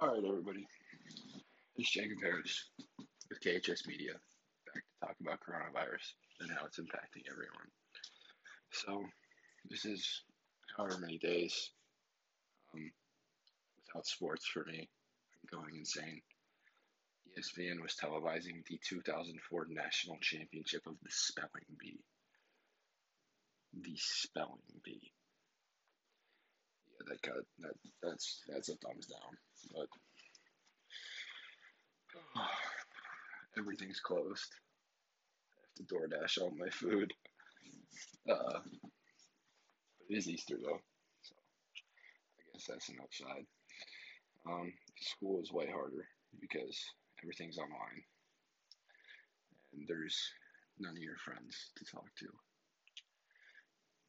All right, everybody. It's Jacob Harris with KHS Media, back to talk about coronavirus and how it's impacting everyone. So, this is however many days um, without sports for me. I'm going insane. ESPN was televising the 2004 National Championship of the Spelling Bee. The Spelling Bee yeah, that got that that's that's a thumbs down. But everything's closed. I have to DoorDash all my food. Uh, it is Easter though, so I guess that's an upside. Um, school is way harder because everything's online, and there's none of your friends to talk to.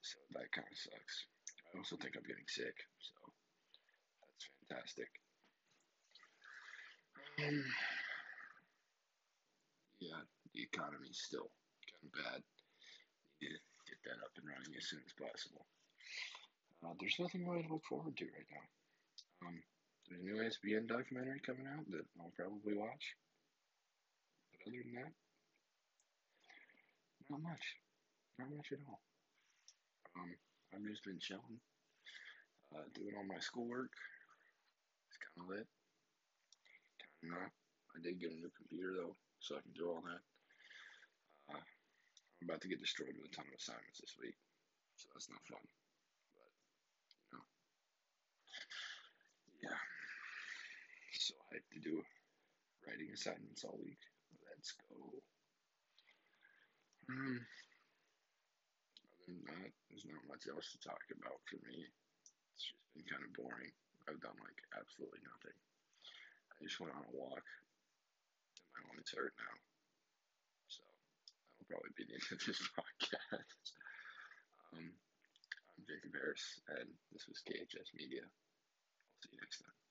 So that kind of sucks. I also think I'm getting sick, so that's fantastic. Um, yeah, the economy's still kind of bad. Need to get that up and running as soon as possible. Uh, there's nothing really to look forward to right now. Um, there's a new ESPN documentary coming out that I'll probably watch. But other than that, not much. Not much at all. Um, I've just been chilling, uh, doing all my schoolwork. It's kind of lit. Not. I did get a new computer though, so I can do all that. Uh, I'm about to get destroyed with a ton of assignments this week, so that's not fun. But you know, yeah. So I have to do writing assignments all week. Let's go. Um, than that, there's not much else to talk about for me. It's just been kind of boring. I've done like absolutely nothing. I just went on a walk, and my arms hurt now. So that'll probably be the end of this podcast. um, I'm Jacob Harris, and this was KHS Media. I'll see you next time.